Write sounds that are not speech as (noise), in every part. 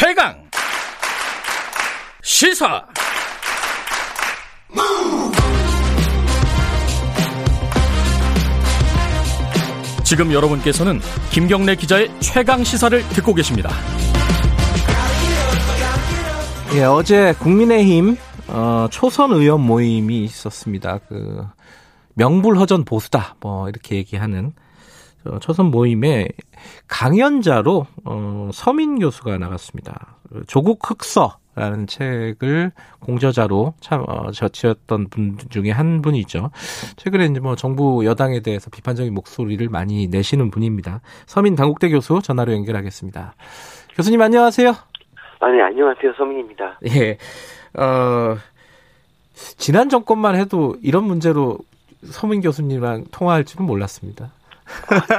최강 시사 지금 여러분께서는 김경래 기자의 최강 시사를 듣고 계십니다. 예, 어제 국민의힘 어, 초선 의원 모임이 있었습니다. 그 명불허전 보수다 뭐 이렇게 얘기하는 초선 모임에 강연자로 어, 서민 교수가 나갔습니다. 조국 흑서라는 책을 공저자로 참 어, 저치었던 분 중에 한 분이죠. 최근에 이제 뭐 정부 여당에 대해서 비판적인 목소리를 많이 내시는 분입니다. 서민 당국대 교수 전화로 연결하겠습니다. 교수님 안녕하세요. 아, 네, 안녕하세요. 서민입니다. 예. 어, 지난 정권만 해도 이런 문제로 서민 교수님이랑 통화할 줄은 몰랐습니다.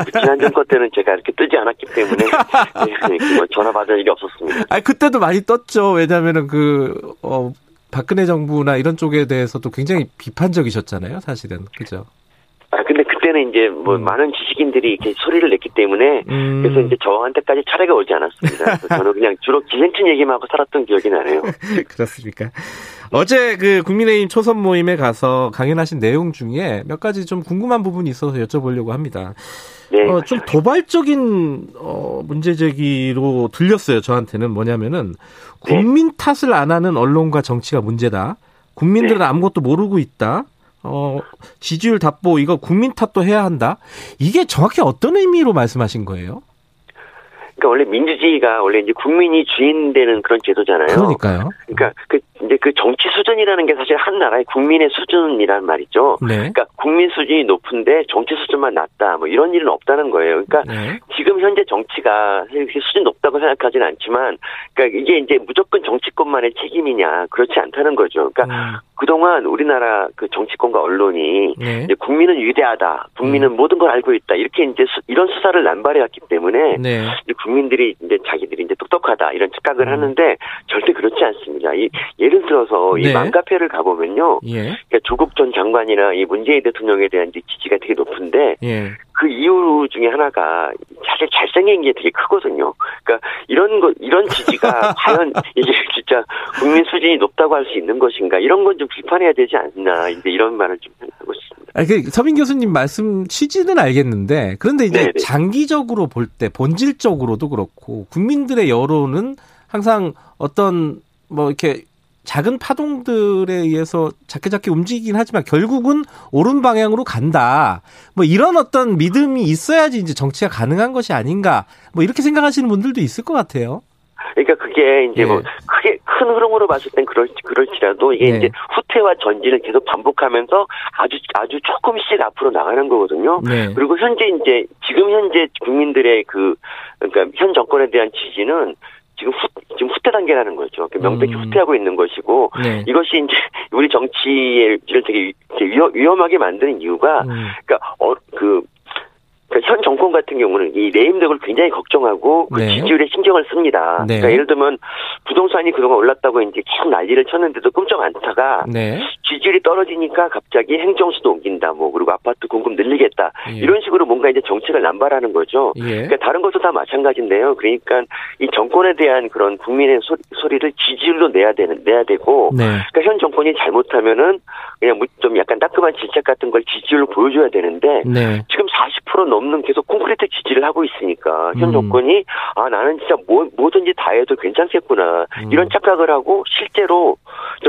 그 지난 정권 때는 제가 이렇게 뜨지 않았기 때문에 네, (laughs) 뭐 전화 받을 일이 없었습니다. 아 그때도 많이 떴죠. 왜냐하면은 그 어, 박근혜 정부나 이런 쪽에 대해서도 굉장히 비판적이셨잖아요. 사실은 그죠. 아 근데 그때는 이제 뭐 음. 많은 지식인들이 이렇게 소리를 냈기 때문에 음. 그래서 이제 저한테까지 차례가 오지 않았습니다. 저는 그냥 주로 기생충 얘기만 하고 살았던 기억이 나네요. (laughs) 그렇습니까? 어제 그 국민의힘 초선 모임에 가서 강연하신 내용 중에 몇 가지 좀 궁금한 부분이 있어서 여쭤보려고 합니다. 네, 어, 좀 도발적인 어, 문제 제기로 들렸어요. 저한테는 뭐냐면은 국민 네. 탓을 안 하는 언론과 정치가 문제다. 국민들은 네. 아무것도 모르고 있다. 어, 지지율 답보 이거 국민 탓도 해야 한다. 이게 정확히 어떤 의미로 말씀하신 거예요? 그러니까 원래 민주주의가 원래 이제 국민이 주인 되는 그런 제도잖아요. 그러니까요. 그러니까 그 이제 그 정치 수준이라는 게 사실 한 나라의 국민의 수준이란 말이죠. 네. 그러니까 국민 수준이 높은데 정치 수준만 낮다. 뭐 이런 일은 없다는 거예요. 그러니까 네. 지금 현재 정치가 수준 높다고 생각하지는 않지만 그러니까 이게 이제 무조건 정치권만의 책임이냐 그렇지 않다는 거죠. 그러니까 음. 그동안 우리나라 그 정치권과 언론이 네. 이제 국민은 위대하다. 국민은 음. 모든 걸 알고 있다. 이렇게 이제 수, 이런 수사를 남발해 왔기 때문에 네. 이제 국민들이 이제 자기들이 이제 똑똑하다 이런 착각을 음. 하는데 절대 그렇지 않습니다. 이 예를 들어서 네. 이 맘카페를 가보면요. 예. 그러니까 조국 전 장관이나 이 문재인 대통령에 대한 지지가 되게 높은데 예. 그 이유 중에 하나가 사실 잘생긴 게 되게 크거든요. 그러니까 이런 거 이런 지지가 (laughs) 과연 이게 진짜 국민 수준이 높다고 할 수 있는 것인가 이런 건 좀 비판해야 되지 않나 이제 이런 말을 좀 하고 싶습니다. 아, 그 서민 교수님 말씀 취지는 알겠는데 그런데 이제 네네. 장기적으로 볼 때 본질적으로도 그렇고 국민들의 여론은 항상 어떤 뭐 이렇게 작은 파동들에 의해서 작게 작게 움직이긴 하지만 결국은 옳은 방향으로 간다. 뭐 이런 어떤 믿음이 있어야지 이제 정치가 가능한 것이 아닌가. 뭐 이렇게 생각하시는 분들도 있을 것 같아요. 그러니까 그게 이제 뭐 예. 뭐 크게 큰 흐름으로 봤을 땐 그럴 그럴지라도 이게 예. 이제 후퇴와 전진을 계속 반복하면서 아주 아주 조금씩 앞으로 나가는 거거든요. 네. 그리고 현재 이제 지금 현재 국민들의 그 그러니까 현 정권에 대한 지지는 지금 후, 지금 후퇴 단계라는 거죠. 명백히 음. 후퇴하고 있는 것이고 네. 이것이 이제 우리 정치를 되게 위험, 하게 만드는 이유가 음. 그러니까 어, 그 그러니까 현 정권 같은 경우는 이 내임덕을 굉장히 걱정하고 그 네. 지지율에 신경을 씁니다. 네. 그러니까 예를 들면 부동산이 그동안 올랐다고 이제 계속 난리를 쳤는데도 꼼짝 않다가 네. 지지율이 떨어지니까 갑자기 행정수도 옮긴다. 뭐 그리고 아파트 공급 늘리겠다. 예. 이런 식으로 뭔가 이제 정책을 남발하는 거죠. 예. 그러니까 다른 것도 다 마찬가지인데요. 그러니까 이 정권에 대한 그런 국민의 소, 리를 지지율로 내야 되는 내야 되고 네. 그러니까 현 정권이 잘못하면은 그냥 좀 약간 따끔한 질책 같은 걸 지지율로 보여줘야 되는데 네. 지금 40%넘 는 계속 콘크리트 지지를 하고 있으니까 현 음. 정권이 아 나는 진짜 뭐, 뭐든지 다 해도 괜찮겠구나 음. 이런 착각을 하고 실제로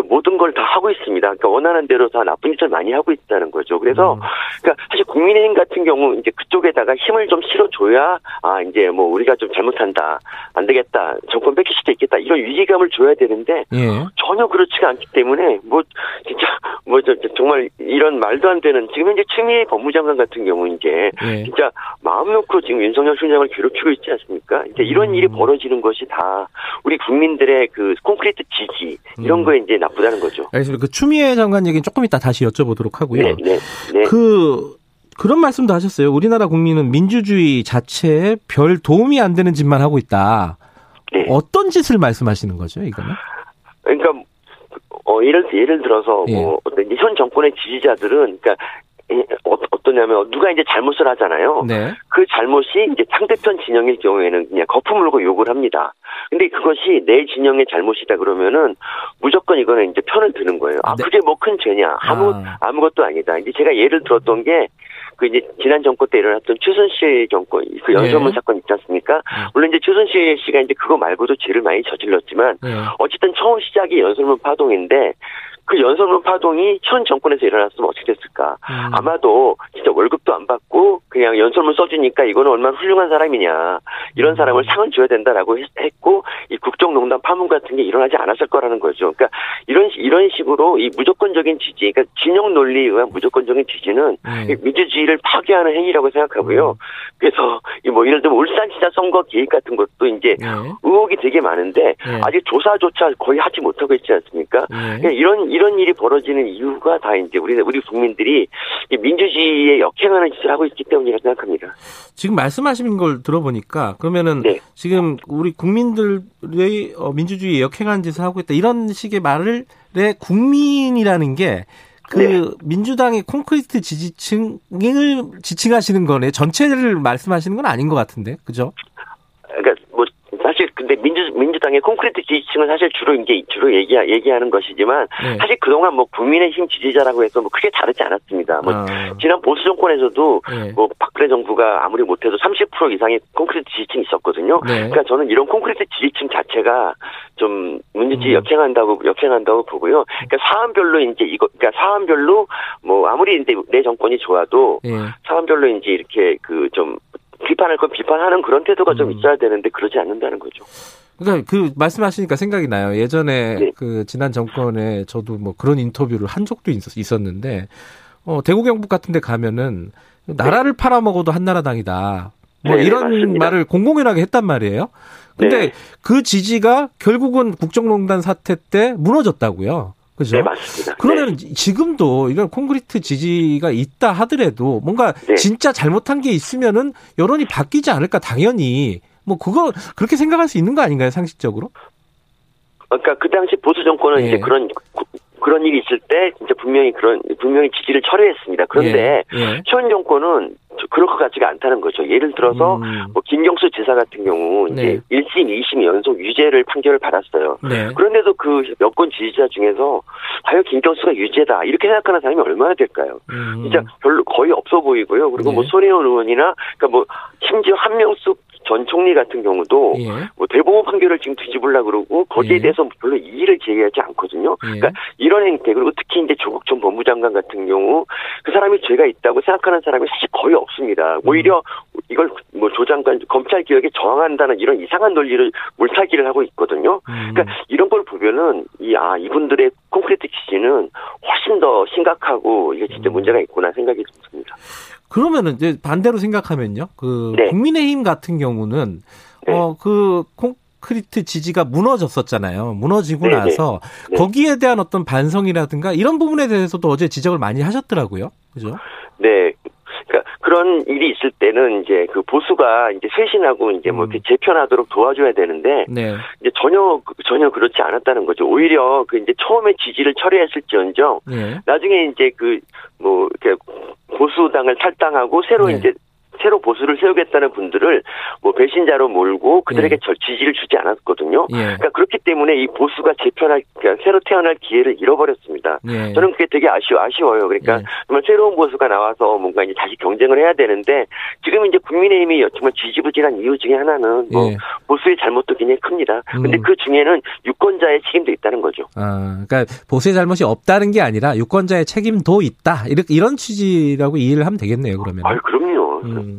모든 걸 다 하고 있습니다. 그러니까 원하는 대로 다 나쁜 짓을 많이 하고 있다는 거죠. 그래서 음. 그러니까 사실 국민의힘 같은 경우 이제 그쪽에다가 힘을 좀 실어줘야 아 이제 뭐 우리가 좀 잘못한다 안 되겠다 정권 뺏길 수도 있겠다 이런 위기감을 줘야 되는데 예. 전혀 그렇지가 않기 때문에 뭐 진짜 뭐 저, 정말 이런 말도 안 되는 지금 현재 추미애 법무장관 같은 경우 이제 예. 진짜 마음 놓고 지금 윤석열 총장을 괴롭히고 있지 않습니까? 이제 이런 음. 일이 벌어지는 것이 다 우리 국민들의 그 콘크리트 지지 이런 음. 거에 이제 나쁘다는 거죠. 알겠습니다. 그 추미애 장관 얘기는 조금 이따 다시 여쭤보도록 하고요. 네, 네, 네. 그 그런 말씀도 하셨어요. 우리나라 국민은 민주주의 자체에 별 도움이 안 되는 짓만 하고 있다. 네. 어떤 짓을 말씀하시는 거죠, 이거는? 그러니까 어 예를 예를 들어서 예. 뭐현 정권의 지지자들은 그러니까 어, 어떠냐면 누가 이제 잘못을 하잖아요. 네. 그 잘못이 이제 상대편 진영일 경우에는 그냥 거품 물고 욕을 합니다. 근데 그것이 내 진영의 잘못이다 그러면은 무조건 이거는 이제 편을 드는 거예요. 아, 네. 그게 뭐 큰 죄냐? 아무 아. 아무것도 아니다. 이제 제가 예를 들었던 게 그 이제 지난 정권 때 일어났던 최순실 정권 그 연설문 네. 사건 있지 않습니까? 네. 물론 이제 최순실 씨가 이제 그거 말고도 죄를 많이 저질렀지만 네. 어쨌든 처음 시작이 연설문 파동인데 그 연설문 파동이 현 정권에서 일어났으면 어떻게 됐을까? 음. 아마도 진짜 월급도 안 받고 그냥 연설문 써주니까 이거는 얼마나 훌륭한 사람이냐 이런 사람을 음. 상을 줘야 된다라고 했고 이 국정농단 파문 같은 게 일어나지 않았을 거라는 거죠. 그러니까 이런 이런 식으로 이 무조건적인 지지, 그러니까 진영 논리에 의한 무조건적인 지지는 음. 민주주의를 파괴하는 행위라고 생각하고요. 음. 그래서 뭐 예를 들면 울산시장 선거 개입 같은 것도 이제 네. 의혹이 되게 많은데 네. 아직 조사조차 거의 하지 못하고 있지 않습니까? 네. 그러니까 이런 이런 일이 벌어지는 이유가 다 이제 우리 우리 국민들이 민주주의에 역행하는 짓을 하고 있기 때문이라고 생각합니다. 지금 말씀하시는 걸 들어보니까 그러면은 네. 지금 우리 국민들의 어, 민주주의에 역행하는 짓을 하고 있다 이런 식의 말을 내 국민이라는 게그 네. 민주당의 콘크리트 지지층을 지칭하시는 거네. 전체를 말씀하시는 건 아닌 것 같은데, 그죠? 근데 민주 민주당의 콘크리트 지지층은 사실 주로 이제 주로 얘기 얘기하는 것이지만 네. 사실 그동안 뭐 국민의힘 지지자라고 해서 뭐 크게 다르지 않았습니다. 뭐 아. 지난 보수 정권에서도 네. 뭐 박근혜 정부가 아무리 못해도 30% 이상의 콘크리트 지지층이 있었거든요. 네. 그러니까 저는 이런 콘크리트 지지층 자체가 좀 민주주의 음. 역행한다고 역행한다고 보고요. 그러니까 사안별로 이제 이거 그러니까 사안별로 뭐 아무리 이제 내 정권이 좋아도 예. 사안별로 이제 이렇게 그좀 비판할 건 비판하는 그런 태도가 음. 좀 있어야 되는데 그러지 않는다는 거죠. 그러니까 그 말씀하시니까 생각이 나요. 예전에 네. 그 지난 정권에 저도 뭐 그런 인터뷰를 한 적도 있었 는데 어 대구 경북 같은 데 가면은 나라를 네. 팔아먹어도 한나라당이다. 뭐 네, 이런 맞습니다. 말을 공공연하게 했단 말이에요. 근데 네. 그 지지가 결국은 국정농단 사태 때 무너졌다고요. 그죠? 네, 맞습니다. 그러면 네. 지금도 이런 콘크리트 지지가 있다 하더라도 뭔가 네. 진짜 잘못한 게 있으면은 여론이 바뀌지 않을까 당연히 뭐 그거 그렇게 생각할 수 있는 거 아닌가요 상식적으로? 그러니까 그 당시 보수 정권은 네. 이제 그런 그런 일이 있을 때 진짜 분명히 그런 분명히 지지를 철회했습니다. 그런데 예. 예. 현 정권은 그럴 것 같지가 않다는 거죠. 예를 들어서 음. 뭐 김경수 지사 같은 경우 이제 네. 1심, 2심 연속 유죄를 판결을 받았어요. 네. 그런데도 그 여권 지지자 중에서 과연 김경수가 유죄다 이렇게 생각하는 사람이 얼마나 될까요? 음. 진짜 별로 거의 없어 보이고요. 그리고 뭐 네. 뭐 손혜원 의원이나 그러니까 뭐 심지어 한명숙 전 총리 같은 경우도 예. 뭐 대법원 판결을 지금 뒤집으려 그러고 거기에 예. 대해서 별로 이의를 제기하지 않거든요. 예. 그러니까 이런 행태 그리고 특히 이제 조국 전 법무장관 같은 경우 그 사람이 죄가 있다고 생각하는 사람이 사실 거의 없습니다. 오히려 음. 이걸 뭐 조장관 검찰 개혁에 저항한다는 이런 이상한 논리를 물타기를 하고 있거든요. 음. 그러니까 이런 걸 보면은 이 아 이분들의 콘크리트 기지는 훨씬 더 심각하고 이게 진짜 음. 문제가 있구나 생각이 듭니다. 그러면은 이제 반대로 생각하면요. 그 네. 국민의힘 같은 경우는 네. 어그 콘크리트 지지가 무너졌었잖아요. 무너지고 네, 네. 나서 네. 거기에 대한 어떤 반성이라든가 이런 부분에 대해서도 어제 지적을 많이 하셨더라고요. 그죠? 네. 그러니까 그런 일이 있을 때는 이제 그 보수가 이제 쇄신하고 이제 뭐 음. 이렇게 재편하도록 도와줘야 되는데 네. 이제 전혀 전혀 그렇지 않았다는 거죠. 오히려 그 이제 처음에 지지를 철회했을지언정 네. 나중에 이제 그 뭐 이렇게 보수당을 탈당하고 새로 네. 이제 새로 보수를 세우겠다는 분들을 뭐 배신자로 몰고 그들에게 예. 지지를 주지 않았거든요. 예. 그러니까 그렇기 때문에 이 보수가 재편할 그러니까 새로 태어날 기회를 잃어버렸습니다. 예. 저는 그게 되게 아쉬워 아쉬워요. 그러니까 예. 정말 새로운 보수가 나와서 뭔가 이제 다시 경쟁을 해야 되는데 지금 이제 국민의힘이 정말 지지부진한 이유 중에 하나는 뭐 예. 보수의 잘못도 굉장히 큽니다. 근데 음. 그 중에는 유권자의 책임도 있다는 거죠. 아, 그러니까 보수의 잘못이 없다는 게 아니라 유권자의 책임도 있다. 이렇게 이런 취지라고 이해를 하면 되겠네요. 그러면. 아, 그럼요. 음.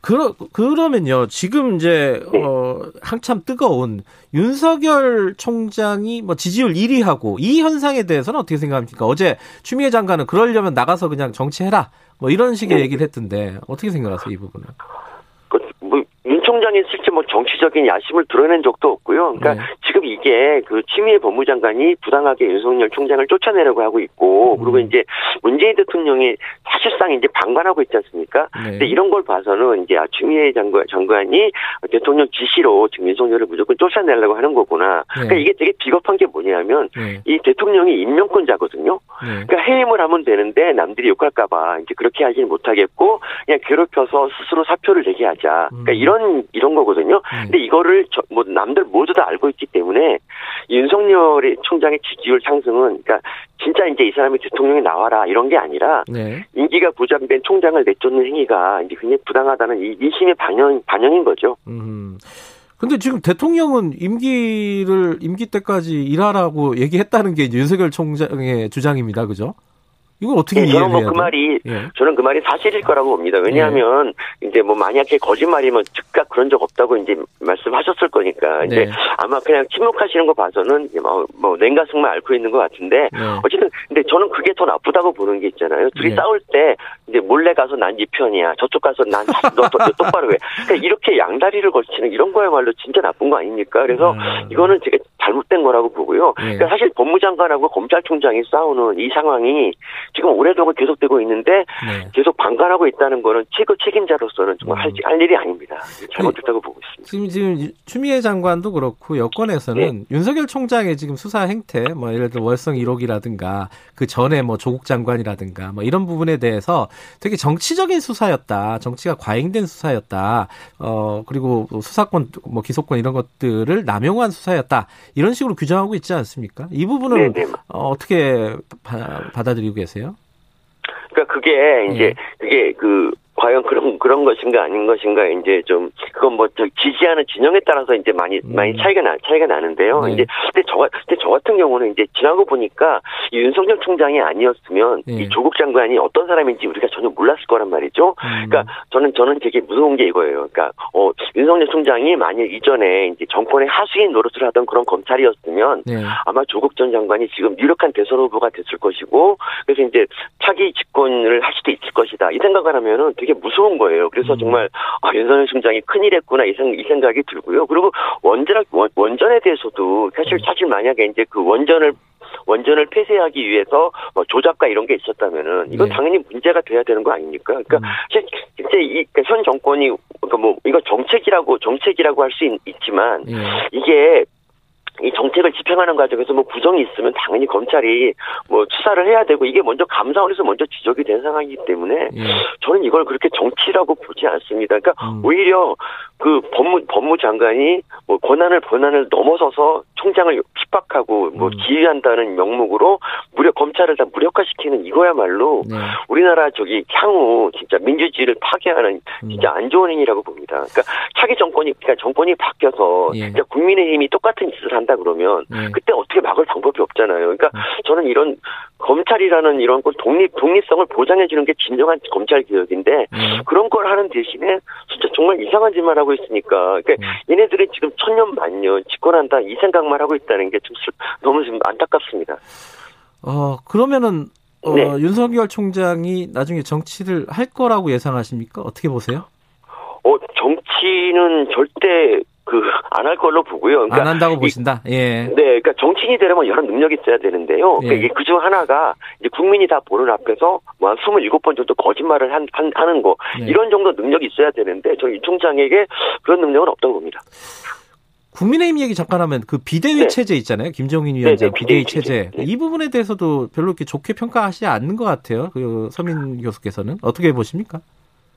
그러, 그러면요. 지금 이제, 네. 어, 한참 뜨거운 윤석열 총장이 뭐 지지율 1위 하고 이 현상에 대해서는 어떻게 생각합니까? 어제 추미애 장관은 그러려면 나가서 그냥 정치해라. 뭐 이런 식의 네. 얘기를 했던데 어떻게 생각하세요? 이 부분은? 그, 뭐, 윤윤 총장이 실제 뭐 정치적인 야심을 드러낸 적도 없고요. 그러니까 네. 지금 이게 그 추미애 법무장관이 부당하게 윤석열 총장을 쫓아내려고 하고 있고 그리고 음. 이제 문재인 대통령이 사실상 이제 방관하고 있지 않습니까? 네. 근데 이런 걸 봐서는 이제 아, 추미애 장관, 장관이 대통령 지시로 지금 윤석열을 무조건 쫓아내려고 하는 거구나. 네. 그러니까 이게 되게 비겁한 게 뭐냐면 네. 이 대통령이 임명권자거든요. 네. 그러니까 해임을 하면 되는데 남들이 욕할까봐 이제 그렇게 하지는 못하겠고 그냥 괴롭혀서 스스로 사표를 내게 하자. 그러니까 음. 이런 이런 거거든요. 네. 근데 이거를 저, 뭐 남들 모두 다 알고 있기 때문에 윤석열의 총장의 지지율 상승은 그러니까 진짜 이제 이 사람이 대통령이 나와라 이런 게 아니라 네. 임기가 부장된 총장을 내쫓는 행위가 이제 굉장히 부당하다는 이 민심의 반영 반영인 거죠. 음. 근데 지금 대통령은 임기를 임기 때까지 일하라고 얘기했다는 게 윤석열 총장의 주장입니다. 그죠? 이걸 어떻게 네, 저는 뭐그 말이 예. 저는 그 말이 사실일 거라고 봅니다. 왜냐하면 예. 이제 뭐 만약에 거짓말이면 즉각 그런 적 없다고 이제 말씀하셨을 거니까 이제 네. 아마 그냥 침묵하시는 거 봐서는 뭐, 뭐 냉가슴만 앓고 있는 것 같은데 네. 어쨌든 근데 저는 그게 더 나쁘다고 보는 게 있잖아요. 둘이 네. 싸울 때 이제 몰래 가서 난 네 편이야. 저쪽 가서 난너 똑바로 해. 그러니까 이렇게 양다리를 걸치는 이런 거야말로 진짜 나쁜 거 아닙니까? 그래서 음. 이거는 제가 잘못된 거라고 보고요. 네. 그러니까 사실 법무장관하고 검찰총장이 싸우는 이 상황이 지금 오래도록 계속되고 있는데 네. 계속 방관하고 있다는 거는 최고 책임자로서는 정말 음. 할, 할 일이 아닙니다. 잘못됐다고 그, 보고 있습니다. 지금 지금 추미애 장관도 그렇고 여권에서는 네. 윤석열 총장의 지금 수사 행태, 뭐 예를 들어 월성 1호기라든가 그 전에 뭐 조국 장관이라든가 뭐 이런 부분에 대해서 되게 정치적인 수사였다, 정치가 과잉된 수사였다, 어 그리고 수사권, 뭐 기소권 이런 것들을 남용한 수사였다 이런 식으로 규정하고 있지 않습니까? 이 부분은 네, 네. 어, 어떻게 받아들이고 계세요? 그러니까 그게 이제 예. 그게 그 과연 그런 그런 것인가 아닌 것인가 이제 좀 그건 뭐 저 지지하는 진영에 따라서 이제 많이 음. 많이 차이가 나 차이가 나는데요. 네. 이제 근데 저 근데 저 같은 경우는 이제 지나고 보니까 이 윤석열 총장이 아니었으면 네. 이 조국 장관이 어떤 사람인지 우리가 전혀 몰랐을 거란 말이죠. 음. 그러니까 저는 저는 되게 무서운 게 이거예요. 그러니까 어 윤석열 총장이 만일 이전에 이제 정권의 하수인 노릇을 하던 그런 검찰이었으면 네. 아마 조국 전 장관이 지금 유력한 대선 후보가 됐을 것이고 그래서 이제 차기 집권을 할 수도 있을 것이다. 이 생각을 하면은 되게 무서운 거예요. 그래서 음. 정말 아, 윤석열 총장이 큰일 했구나 이, 생, 이 생각이 들고요. 그리고 원전 원전에 대해서도 사실 음. 사실 만약에 이제 그 원전을 원전을 폐쇄하기 위해서 뭐 조작과 이런 게 있었다면은 이건 네. 당연히 문제가 돼야 되는 거 아닙니까? 그러니까 음. 실제 이현 그러니까 정권이 그러니까 뭐 이거 정책이라고 정책이라고 할 수 있지만 네. 이게 이 정책을 집행하는 과정에서 뭐 부정이 있으면 당연히 검찰이 뭐 수사를 해야 되고 이게 먼저 감사원에서 먼저 지적이 된 상황이기 때문에 예. 저는 이걸 그렇게 정치라고 보지 않습니다. 그러니까 음. 오히려 그 법무 법무 장관이 뭐 권한을 권한을 넘어서서 총장을 핍박하고 뭐 음. 지휘한다는 명목으로 무력 검찰을 다 무력화시키는 이거야말로 네. 우리나라 저기 향후 진짜 민주주의를 파괴하는 음. 진짜 안 좋은 행위라고 봅니다. 그러니까 차기 정권이 그러니까 정권이 바뀌어서 예. 진짜 국민의힘이 똑같은 짓을 한다 그러면 예. 그때 어떻게 막을 방법이 없잖아요. 그러니까 음. 저는 이런 검찰이라는 이런 걸 독립 독립성을 보장해 주는 게 진정한 검찰 개혁인데 음. 그런 걸 하는 대신에 진짜 정말 이상한 짓만 하고 있으니까 그러니까 음. 얘네들이 지금 천년 만년 집권한다 이 생각만 하고 있다는 게 좀 너무 좀 안타깝습니다. 어 그러면은 어, 네. 윤석열 총장이 나중에 정치를 할 거라고 예상하십니까? 어떻게 보세요? 어 정치는 절대 그 안 할 걸로 보고요. 그러니까 안 한다고 보신다. 예. 네, 그러니까 정치인이 되려면 여러 능력이 있어야 되는데요. 그러니까 예. 그중 하나가 이제 국민이 다 보는 앞에서 뭐한 27번 정도 거짓말을 한, 한 하는 거 네. 이런 정도 능력이 있어야 되는데 저희 총장에게 그런 능력은 없다고 봅니다. 국민의힘 얘기 잠깐 하면 그 비대위 네. 체제 있잖아요. 김정인 위원장 네, 네, 비대위, 비대위 체제. 네. 이 부분에 대해서도 별로 이렇게 좋게 평가하시지 않는 것 같아요. 그 서민 교수께서는 어떻게 보십니까?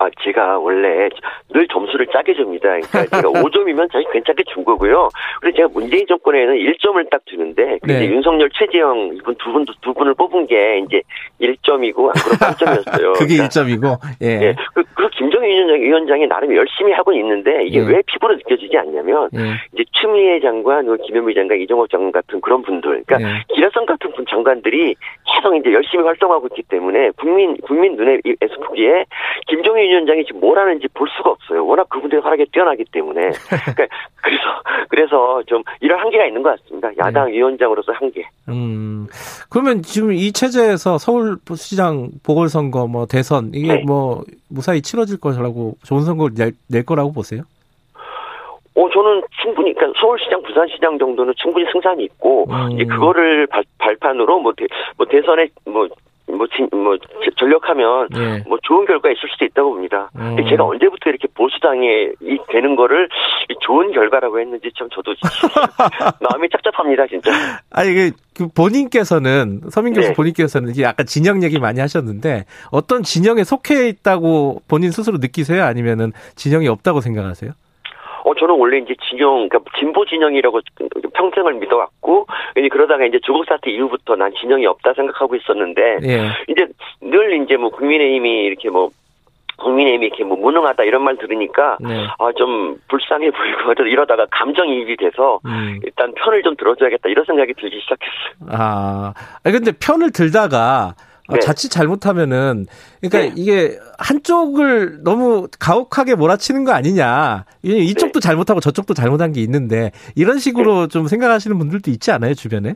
아, 제가 원래 늘 점수를 짜게 줍니다. 그러니까 (laughs) 제가 5점이면 사실 괜찮게 준 거고요. 그래서 제가 문재인 정권에는 1점을 딱 주는데, 네. 윤석열, 최재형 이분 두 분, 두 분을 뽑은 게 이제 1점이고, 앞으로 8점이었어요. (laughs) 그게 그러니까, 1점이고, 예. 네. 그, 그 김정인 위원장, 위원장이 나름 열심히 하고 있는데, 이게 예. 왜 피부로 느껴지지 않냐면, 예. 이제 추미애 장관, 김현미 장관, 이종호 장관 같은 그런 분들, 그러니까 예. 기라성 같은 분 장관들이 계속 이제 열심히 활동하고 있기 때문에, 국민, 국민 눈에서 보기에, 김정인 위원장이 지금 뭘 하는지 볼 수가 없어요. 워낙 그분들이 활약이 뛰어나기 때문에. 그러니까 (laughs) 그래서 그래서 좀 이런 한계가 있는 것 같습니다. 야당 네. 위원장으로서 한계. 음. 그러면 지금 이 체제에서 서울시장 보궐선거 뭐 대선 이게 네. 뭐 무사히 치러질 거라고 좋은 선거를 낼, 낼 거라고 보세요? 어, 저는 충분히, 그러니까 서울시장, 부산시장 정도는 충분히 승산이 있고, 음. 이제 그거를 발, 발판으로 뭐, 대, 뭐 대선에 뭐, 뭐, 진, 뭐, 전력하면, 예. 뭐, 좋은 결과 있을 수도 있다고 봅니다. 음. 제가 언제부터 이렇게 보수당에 이 되는 거를 좋은 결과라고 했는지 참 저도 (laughs) 마음이 짝짝합니다, 진짜. 아니, 그, 그 본인께서는, 서민 교수 네. 본인께서는 이게 아까 진영 얘기 많이 하셨는데, 어떤 진영에 속해 있다고 본인 스스로 느끼세요? 아니면은 진영이 없다고 생각하세요? 어, 저는 원래 이제 진영, 그러니까 진보 진영이라고 평생을 믿어왔고, 그러다가 이제 조국 사태 이후부터 난 진영이 없다 생각하고 있었는데, 예. 이제 늘 이제 뭐 국민의힘이 이렇게 뭐 국민의힘이 이렇게 뭐 무능하다 이런 말 들으니까 네. 아좀 불쌍해 보이고 (laughs) 이러다가 감정이입이 돼서 음. 일단 편을 좀 들어줘야겠다 이런 생각이 들기 시작했어요. 아, 근데 편을 들다가 아, 네. 자칫 잘못하면은 그러니까 네. 이게 한쪽을 너무 가혹하게 몰아치는 거 아니냐. 이쪽도 네. 잘못하고 저쪽도 잘못한 게 있는데 이런 식으로 네. 좀 생각하시는 분들도 있지 않아요 주변에?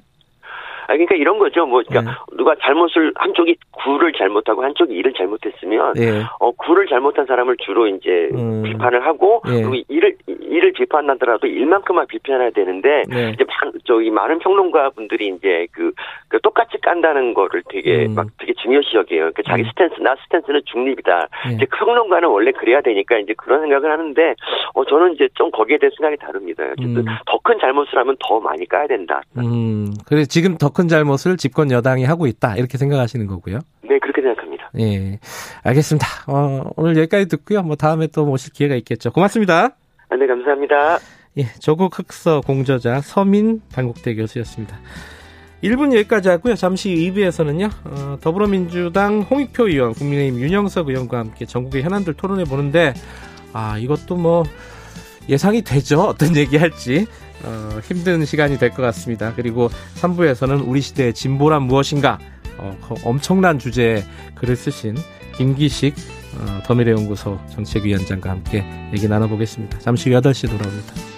아 그러니까 이런 거죠. 뭐 그러니까 네. 누가 잘못을 한쪽이 구를 잘못하고 한쪽이 일을 잘못했으면 네. 어 구를 잘못한 사람을 주로 이제 음. 비판을 하고 네. 그리고 일을 일을 비판하더라도 일만큼만 비판해야 되는데 네. 이제 저기 많은 평론가 분들이 이제 그, 그 똑같이 깐다는 거를 되게 음. 막 되게 중요시 여겨요. 그 자기 음. 스탠스 나 스탠스는 중립이다. 네. 이제 평론가는 원래 그래야 되니까 이제 그런 생각을 하는데 어 저는 이제 좀 거기에 대해 생각이 다릅니다. 어쨌든 음. 더큰 잘못을 하면 더 많이 까야 된다. 음. 그래 지금 더큰 잘못을 집권 여당이 하고 있다 이렇게 생각하시는 거고요. 네 그렇게 생각합니다. 예, 알겠습니다. 어, 오늘 여기까지 듣고요. 뭐 다음에 또 모실 기회가 있겠죠. 고맙습니다. 아, 네 감사합니다. 예, 조국 흑서 공저자 서민 단국대 교수였습니다. 1분 여기까지 하고요. 잠시 2부에서는요. 어, 더불어민주당 홍익표 의원, 국민의힘 윤영석 의원과 함께 전국의 현안들 토론해 보는데 아 이것도 뭐 예상이 되죠. 어떤 얘기할지. 어, 힘든 시간이 될 것 같습니다. 그리고 3부에서는 우리 시대의 진보란 무엇인가 어, 엄청난 주제에 글을 쓰신 김기식 어, 더미래연구소 정책위원장과 함께 얘기 나눠보겠습니다. 잠시 후 8시 돌아옵니다.